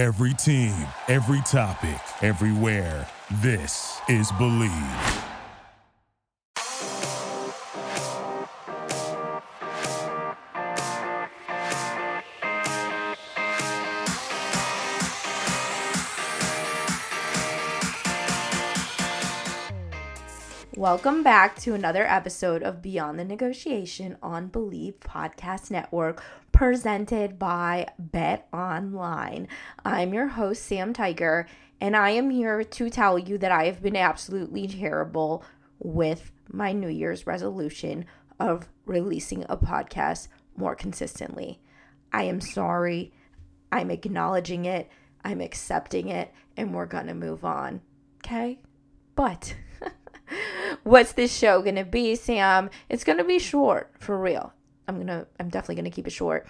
Every team, every topic, everywhere. This is Bleav. Welcome back to another episode of Beyond the Negotiation on Bleav Podcast Network, presented by Bet Online. I'm your host, Sam Tiger, and I am here to tell you that I have been absolutely terrible with my New Year's resolution of releasing a podcast more consistently. I am sorry. I'm acknowledging it. I'm accepting it, and we're going to move on. Okay? But. what's this show gonna be, Sam? It's gonna be short, for real. I'm gonna I'm definitely gonna keep it short.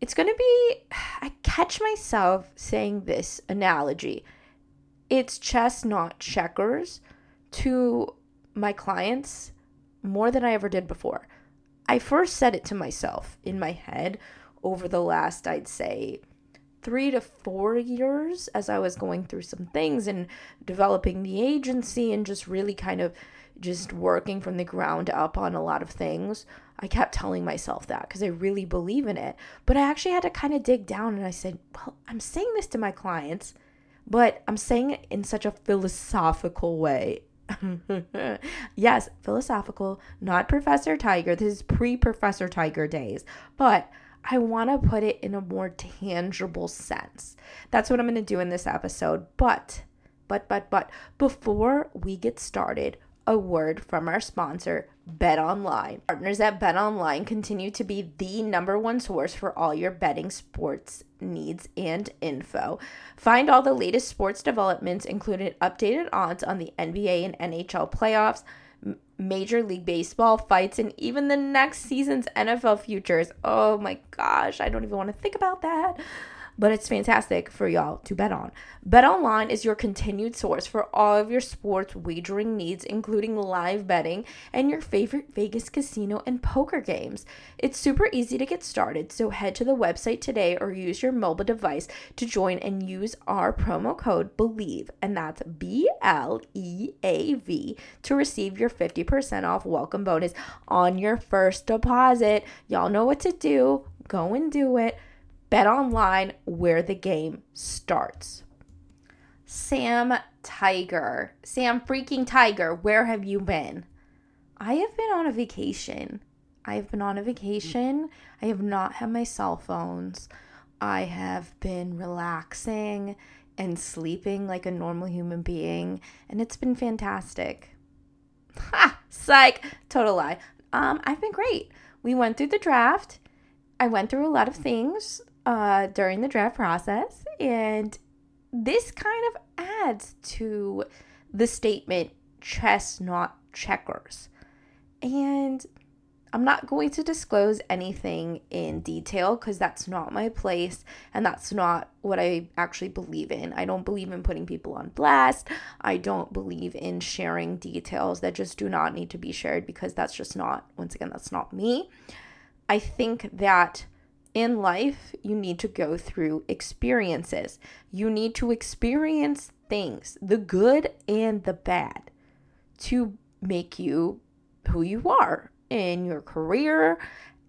It's gonna be I catch myself saying this analogy. It's chess, not checkers, to my clients more than I ever did before. I first said it to myself in my head over the last, I'd say, three to four years as I was going through some things and developing the agency and just really kind of just working from the ground up on a lot of things. I kept telling myself that because I really believe in it. But I actually had to kind of dig down and I said, well, I'm saying this to my clients, but I'm saying it in such a philosophical way. yes, philosophical, not Professor Tiger. This is pre Professor Tiger days. But I want to put it in a more tangible sense. That's what I'm going to do in this episode. But, but, but, but, before we get started, a word from our sponsor, Bet Online. Partners at Bet Online continue to be the number one source for all your betting sports needs and info. Find all the latest sports developments, including updated odds on the NBA and NHL playoffs Major League Baseball fights and even the next season's NFL futures. Oh my gosh, I don't even want to think about that but it's fantastic for y'all to bet on. Bet Online is your continued source for all of your sports wagering needs, including live betting and your favorite Vegas casino and poker games. It's super easy to get started, so head to the website today or use your mobile device to join and use our promo code BLEAV, and that's B L E A V, to receive your 50% off welcome bonus on your first deposit. Y'all know what to do. Go and do it. Bet online where the game starts. Sam Tiger, Sam freaking Tiger, where have you been? I have been on a vacation. I have been on a vacation. I have not had my cell phones. I have been relaxing and sleeping like a normal human being, and it's been fantastic. Ha! Psych! Total lie. Um, I've been great. We went through the draft. I went through a lot of things uh, during the draft process. And this kind of adds to the statement chess, not checkers. And I'm not going to disclose anything in detail because that's not my place and that's not what I actually believe in. I don't believe in putting people on blast. I don't believe in sharing details that just do not need to be shared because that's just not, once again, that's not me. I think that in life, you need to go through experiences. You need to experience things, the good and the bad, to make you who you are in your career,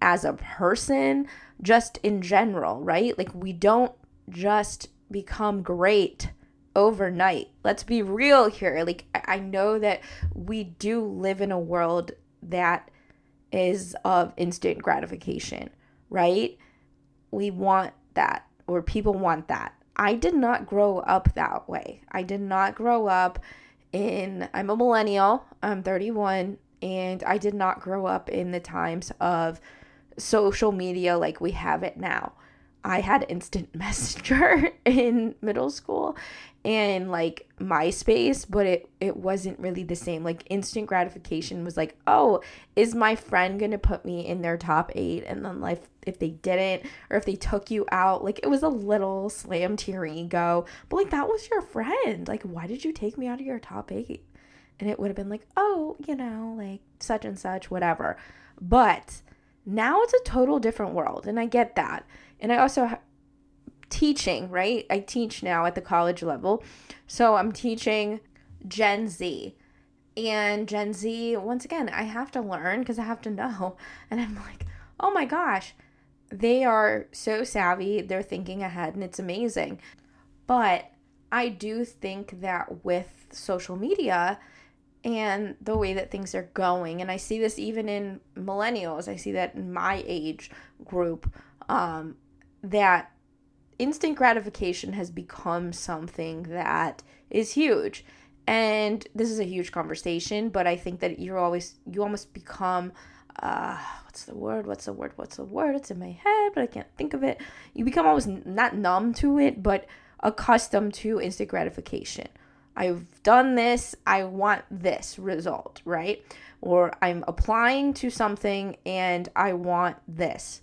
as a person, just in general, right? Like, we don't just become great overnight. Let's be real here. Like, I know that we do live in a world that is of instant gratification, right? We want that or people want that. I did not grow up that way. I did not grow up in, I'm a millennial, I'm 31, and I did not grow up in the times of social media like we have it now. I had instant messenger in middle school and like MySpace, but it it wasn't really the same. Like instant gratification was like, "Oh, is my friend going to put me in their top 8?" And then like if they didn't or if they took you out, like it was a little slam to your ego. But like that was your friend. Like why did you take me out of your top 8? And it would have been like, "Oh, you know, like such and such, whatever." But now it's a total different world, and I get that. And I also teaching, right? I teach now at the college level. So I'm teaching Gen Z. And Gen Z, once again, I have to learn because I have to know. And I'm like, oh my gosh, they are so savvy. They're thinking ahead and it's amazing. But I do think that with social media and the way that things are going, and I see this even in millennials, I see that in my age group, um, that instant gratification has become something that is huge. And this is a huge conversation, but I think that you're always, you almost become, uh, what's the word? What's the word? What's the word? It's in my head, but I can't think of it. You become almost not numb to it, but accustomed to instant gratification. I've done this, I want this result, right? Or I'm applying to something and I want this.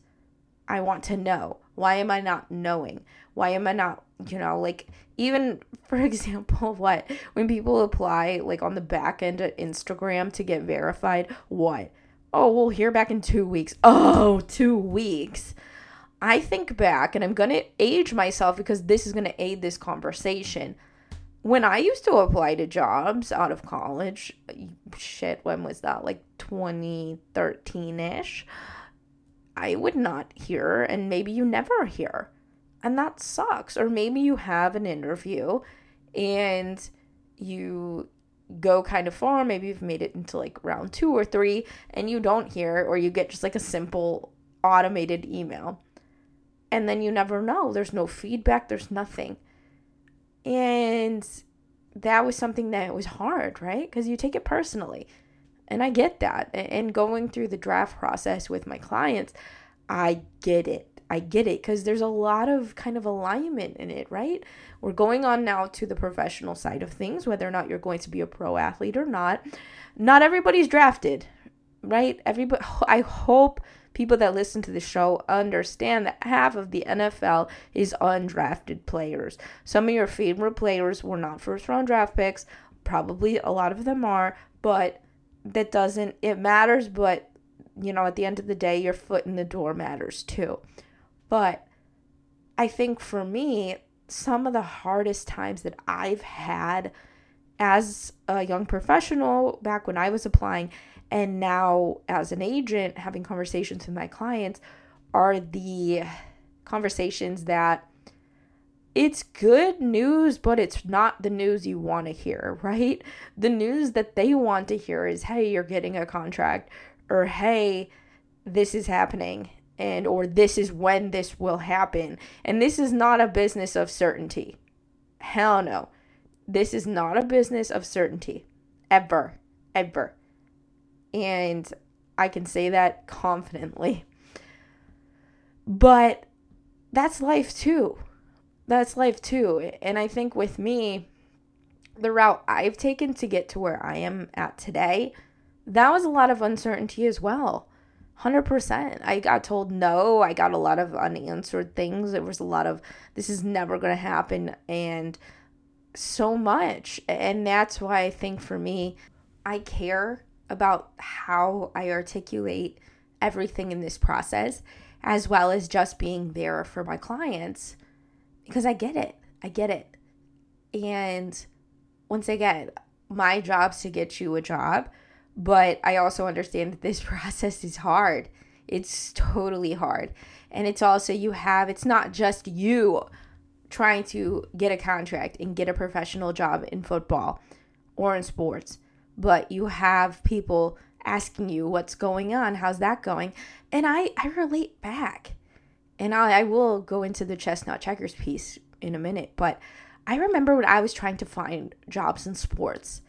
I want to know. Why am I not knowing? Why am I not, you know, like even for example, what when people apply like on the back end of Instagram to get verified, what? Oh, we'll hear back in two weeks. Oh, two weeks. I think back and I'm going to age myself because this is going to aid this conversation. When I used to apply to jobs out of college, shit, when was that? Like 2013 ish. I would not hear, and maybe you never hear. And that sucks. Or maybe you have an interview and you go kind of far. Maybe you've made it into like round two or three and you don't hear, or you get just like a simple automated email and then you never know. There's no feedback, there's nothing. And that was something that was hard, right? Because you take it personally. And I get that. And going through the draft process with my clients, I get it. I get it because there's a lot of kind of alignment in it, right? We're going on now to the professional side of things, whether or not you're going to be a pro athlete or not. Not everybody's drafted, right? Everybody, I hope people that listen to the show understand that half of the NFL is undrafted players. Some of your favorite players were not first round draft picks. Probably a lot of them are, but that doesn't, it matters, but you know, at the end of the day, your foot in the door matters too. But I think for me, some of the hardest times that I've had as a young professional back when I was applying and now as an agent having conversations with my clients are the conversations that it's good news, but it's not the news you want to hear, right? The news that they want to hear is, hey, you're getting a contract, or hey, this is happening, and or this is when this will happen. And this is not a business of certainty. Hell no. This is not a business of certainty. Ever. Ever. And I can say that confidently. But that's life too. That's life too. And I think with me, the route I've taken to get to where I am at today, that was a lot of uncertainty as well. 100%. I got told no. I got a lot of unanswered things. There was a lot of, this is never going to happen. And so much. And that's why I think for me, I care about how I articulate everything in this process, as well as just being there for my clients, because I get it. I get it. And once again, my job's to get you a job, but I also understand that this process is hard. It's totally hard. And it's also, you have, it's not just you trying to get a contract and get a professional job in football or in sports but you have people asking you what's going on how's that going? And i i relate back. And i, I will go into the chestnut checkers piece in a minute but i remember when i was trying to find jobs in sports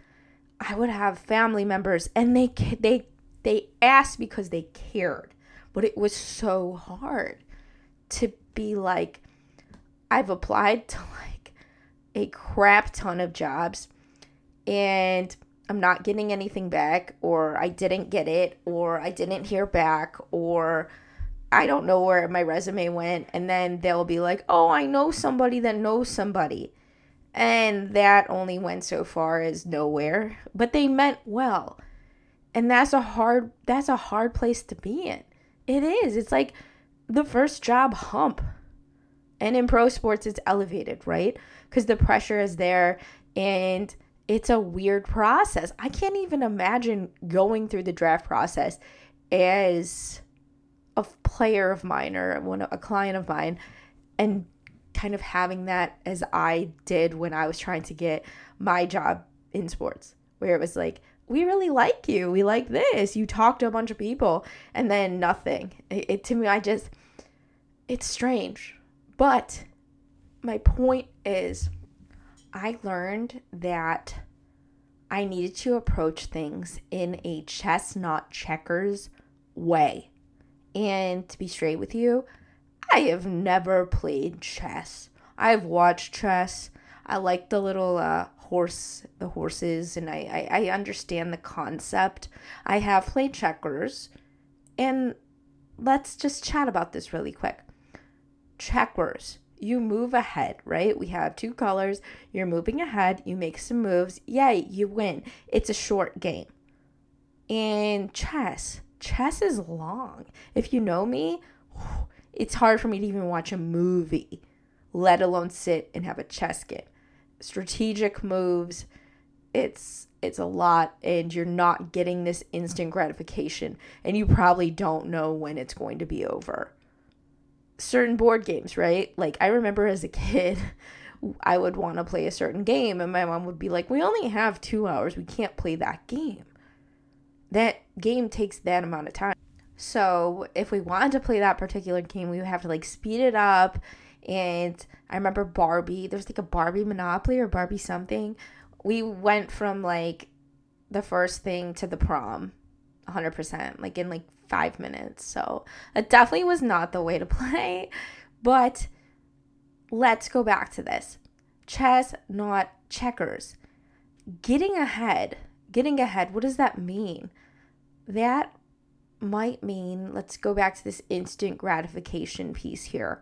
i would have family members and they they they asked because they cared but it was so hard to be like i've applied to like a crap ton of jobs and I'm not getting anything back, or I didn't get it, or I didn't hear back, or I don't know where my resume went. And then they'll be like, oh, I know somebody that knows somebody. And that only went so far as nowhere, but they meant well. And that's a hard that's a hard place to be in. It is. It's like the first job hump. And in pro sports, it's elevated, right? Because the pressure is there and it's a weird process. I can't even imagine going through the draft process as a player of mine or one a client of mine and kind of having that as I did when I was trying to get my job in sports where it was like we really like you. We like this. You talk to a bunch of people and then nothing. It, it to me I just it's strange. But my point is I learned that I needed to approach things in a chess, not checkers way. And to be straight with you, I have never played chess. I've watched chess. I like the little uh, horse, the horses, and I, I, I understand the concept. I have played checkers. And let's just chat about this really quick. Checkers you move ahead, right? We have two colors. You're moving ahead. You make some moves. Yay, you win. It's a short game. And chess, chess is long. If you know me, it's hard for me to even watch a movie, let alone sit and have a chess game. Strategic moves, it's it's a lot and you're not getting this instant gratification and you probably don't know when it's going to be over certain board games, right? Like I remember as a kid, I would want to play a certain game and my mom would be like, "We only have 2 hours. We can't play that game." That game takes that amount of time. So, if we wanted to play that particular game, we would have to like speed it up and I remember Barbie, there's like a Barbie Monopoly or Barbie something. We went from like the first thing to the prom 100% like in like five minutes. So it definitely was not the way to play. But let's go back to this chess, not checkers. Getting ahead, getting ahead, what does that mean? That might mean, let's go back to this instant gratification piece here.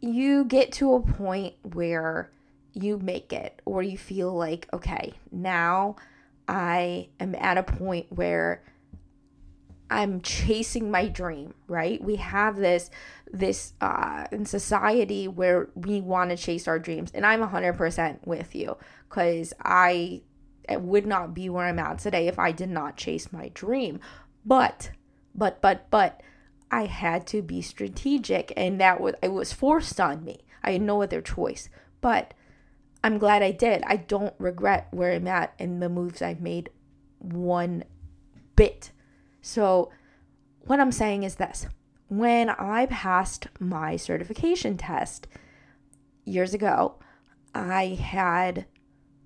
You get to a point where you make it, or you feel like, okay, now I am at a point where I'm chasing my dream, right? We have this this uh in society where we want to chase our dreams and I'm 100% with you cuz I would not be where I'm at today if I did not chase my dream. But but but but I had to be strategic and that was it was forced on me. I had no other choice. But I'm glad I did. I don't regret where I'm at and the moves I've made one bit so, what I'm saying is this when I passed my certification test years ago, I had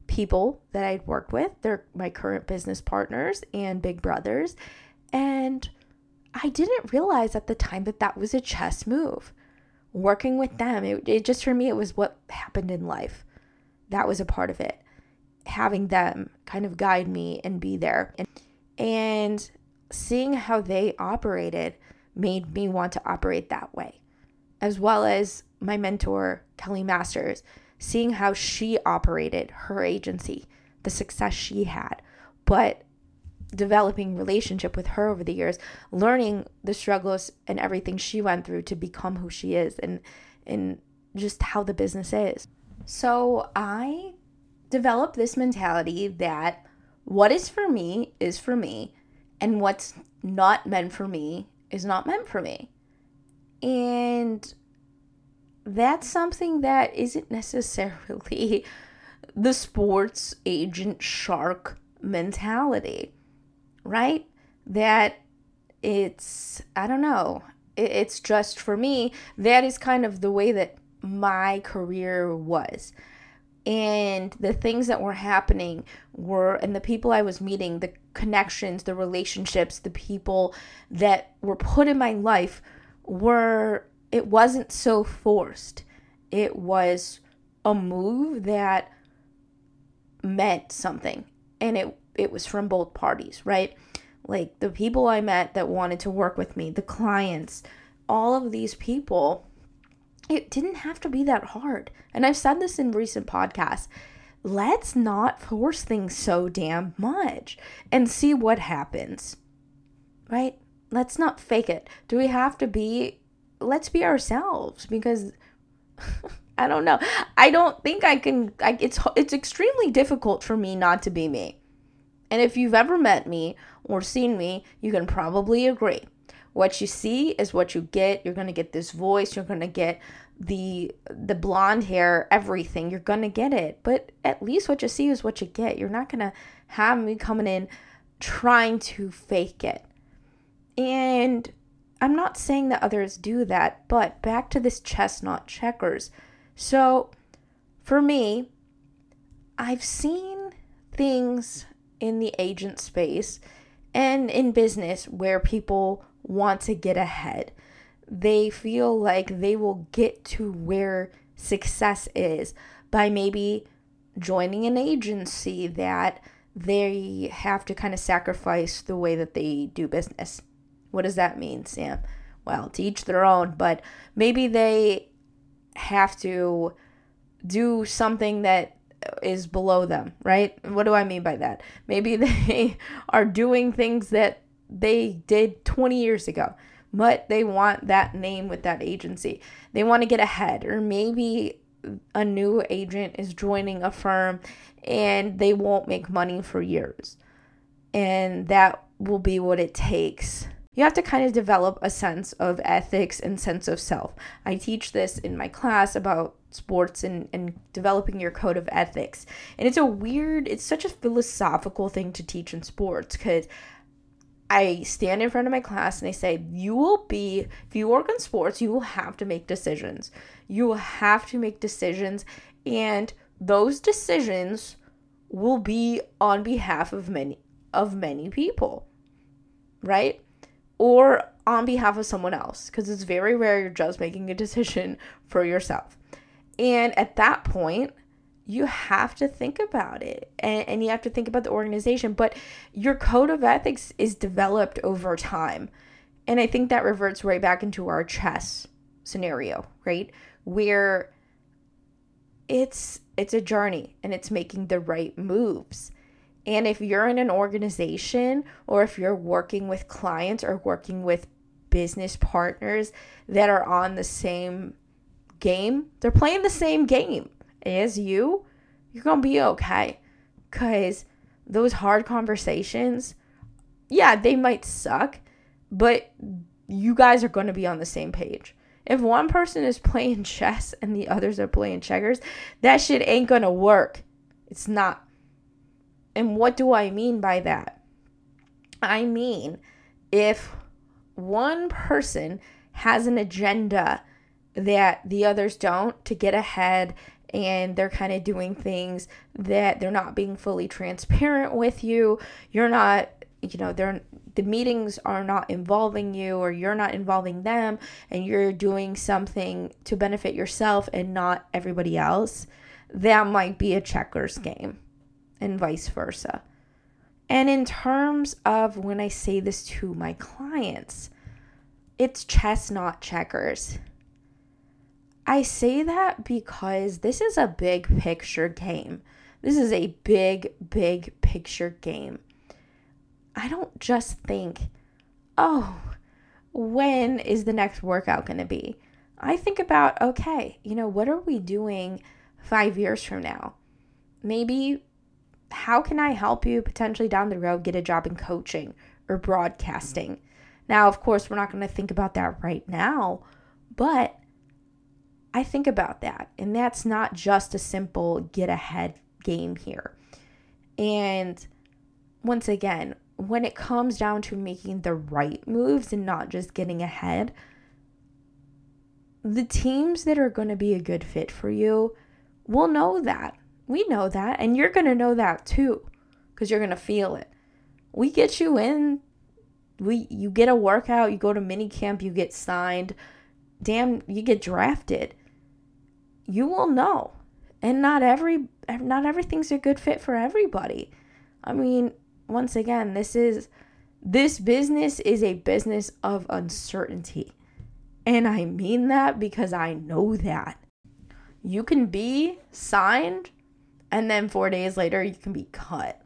people that I'd worked with, they're my current business partners and big brothers, and I didn't realize at the time that that was a chess move. Working with them, it, it just for me, it was what happened in life. That was a part of it. Having them kind of guide me and be there. And, and seeing how they operated made me want to operate that way, as well as my mentor, Kelli Masters, seeing how she operated her agency, the success she had, but developing relationship with her over the years, learning the struggles and everything she went through to become who she is and and just how the business is. So I developed this mentality that what is for me is for me and what's not meant for me is not meant for me. And that's something that isn't necessarily the sports agent shark mentality, right? That it's, I don't know, it's just for me, that is kind of the way that my career was and the things that were happening were and the people I was meeting, the connections, the relationships, the people that were put in my life were it wasn't so forced. It was a move that meant something and it it was from both parties, right? Like the people I met that wanted to work with me, the clients, all of these people it didn't have to be that hard. And I've said this in recent podcasts. Let's not force things so damn much and see what happens. Right? Let's not fake it. Do we have to be let's be ourselves because I don't know. I don't think I can I, it's it's extremely difficult for me not to be me. And if you've ever met me or seen me, you can probably agree. What you see is what you get. You're going to get this voice, you're going to get the the blonde hair, everything. You're going to get it. But at least what you see is what you get. You're not going to have me coming in trying to fake it. And I'm not saying that others do that, but back to this chestnut checkers. So, for me, I've seen things in the agent space and in business where people want to get ahead. They feel like they will get to where success is by maybe joining an agency that they have to kind of sacrifice the way that they do business. What does that mean, Sam? Well, to each their own, but maybe they have to do something that is below them, right? What do I mean by that? Maybe they are doing things that they did 20 years ago, but they want that name with that agency. They want to get ahead, or maybe a new agent is joining a firm and they won't make money for years. And that will be what it takes you have to kind of develop a sense of ethics and sense of self. I teach this in my class about sports and, and developing your code of ethics. And it's a weird, it's such a philosophical thing to teach in sports because I stand in front of my class and I say, you will be, if you work in sports, you will have to make decisions. You will have to make decisions, and those decisions will be on behalf of many of many people. Right? or on behalf of someone else because it's very rare you're just making a decision for yourself. And at that point, you have to think about it and, and you have to think about the organization. But your code of ethics is developed over time. And I think that reverts right back into our chess scenario, right? Where it's it's a journey and it's making the right moves. And if you're in an organization or if you're working with clients or working with business partners that are on the same game, they're playing the same game as you, you're going to be okay. Because those hard conversations, yeah, they might suck, but you guys are going to be on the same page. If one person is playing chess and the others are playing checkers, that shit ain't going to work. It's not. And what do I mean by that? I mean, if one person has an agenda that the others don't to get ahead and they're kind of doing things that they're not being fully transparent with you, you're not, you know, they're the meetings are not involving you or you're not involving them and you're doing something to benefit yourself and not everybody else, that might be a checkers game and vice versa. And in terms of when I say this to my clients, it's chess, not checkers. I say that because this is a big picture game. This is a big, big picture game. I don't just think, oh, when is the next workout going to be? I think about, okay, you know, what are we doing five years from now? Maybe how can I help you potentially down the road get a job in coaching or broadcasting? Now, of course, we're not going to think about that right now, but I think about that. And that's not just a simple get ahead game here. And once again, when it comes down to making the right moves and not just getting ahead, the teams that are going to be a good fit for you will know that. We know that. And you're going to know that too because you're going to feel it. We get you in. We you get a workout, you go to mini camp, you get signed. Damn, you get drafted. You will know. And not every not everything's a good fit for everybody. I mean, once again, this is this business is a business of uncertainty. And I mean that because I know that. You can be signed and then four days later you can be cut.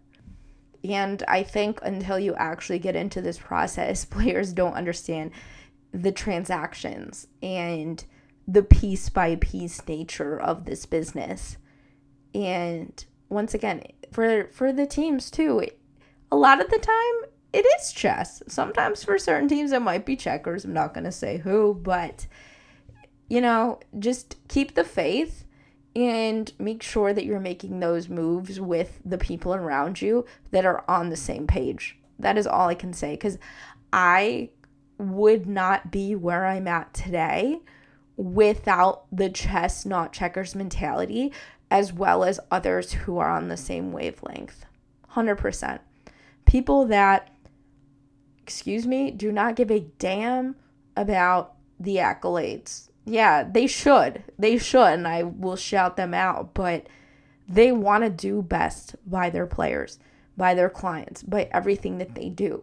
And I think until you actually get into this process, players don't understand the transactions and the piece by piece nature of this business. And once again, for for the teams too, a lot of the time it is chess. Sometimes for certain teams it might be checkers. I'm not going to say who, but you know, just keep the faith and make sure that you're making those moves with the people around you that are on the same page. That is all I can say cuz I would not be where I'm at today without the chess not checkers mentality as well as others who are on the same wavelength. 100%. People that excuse me, do not give a damn about the accolades. Yeah, they should. They should, and I will shout them out, but they want to do best by their players, by their clients, by everything that they do.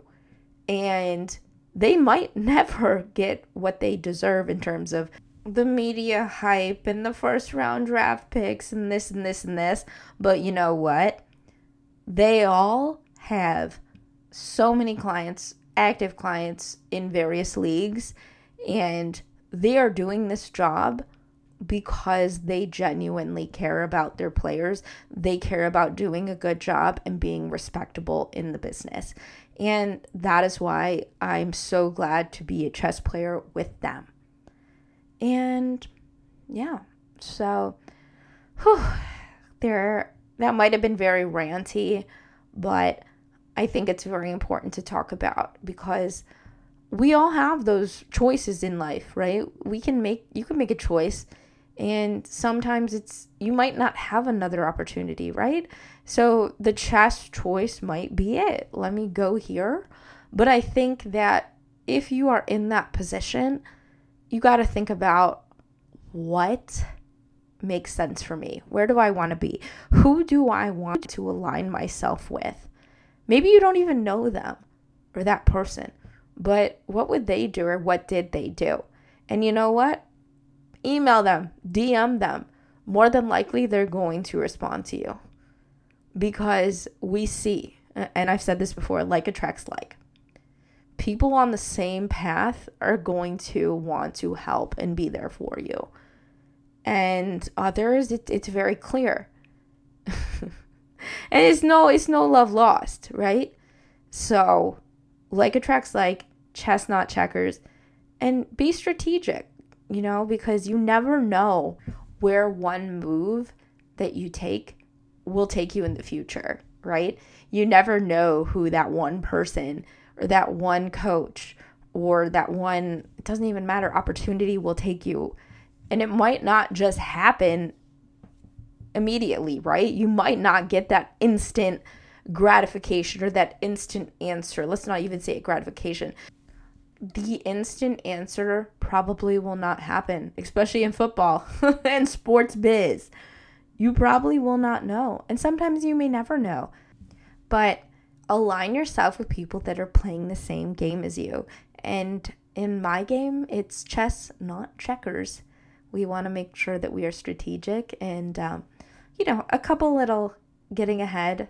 And they might never get what they deserve in terms of the media hype and the first round draft picks and this and this and this. But you know what? They all have so many clients active clients in various leagues and they are doing this job because they genuinely care about their players. They care about doing a good job and being respectable in the business. And that is why I'm so glad to be a chess player with them. And yeah, so whew, there that might have been very ranty, but I think it's very important to talk about because we all have those choices in life, right? We can make you can make a choice and sometimes it's you might not have another opportunity, right? So the chess choice might be it. Let me go here. But I think that if you are in that position, you got to think about what makes sense for me. Where do I want to be? Who do I want to align myself with? Maybe you don't even know them or that person, but what would they do or what did they do? And you know what? Email them, DM them. More than likely, they're going to respond to you because we see, and I've said this before, like attracts like. People on the same path are going to want to help and be there for you. And others, it, it's very clear. and it's no it's no love lost, right? So, like attracts like, chestnut checkers, and be strategic, you know, because you never know where one move that you take will take you in the future, right? You never know who that one person or that one coach or that one, it doesn't even matter, opportunity will take you. And it might not just happen immediately, right? You might not get that instant gratification or that instant answer. Let's not even say gratification. The instant answer probably will not happen, especially in football and sports biz. You probably will not know. And sometimes you may never know. But align yourself with people that are playing the same game as you. And in my game, it's chess, not checkers. We want to make sure that we are strategic and um, you know, a couple little getting ahead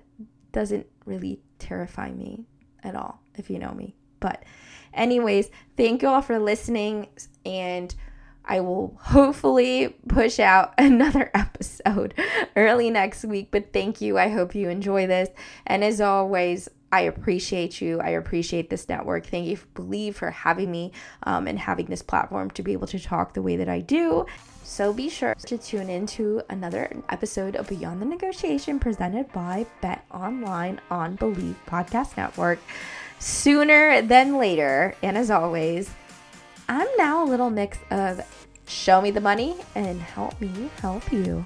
doesn't really terrify me at all, if you know me. But, anyways, thank you all for listening, and I will hopefully push out another episode early next week. But thank you. I hope you enjoy this. And as always, I appreciate you. I appreciate this network. Thank you, Bleav, for having me um, and having this platform to be able to talk the way that I do. So be sure to tune in to another episode of Beyond the Negotiation presented by Bet Online on Bleav Podcast Network sooner than later. And as always, I'm now a little mix of show me the money and help me help you.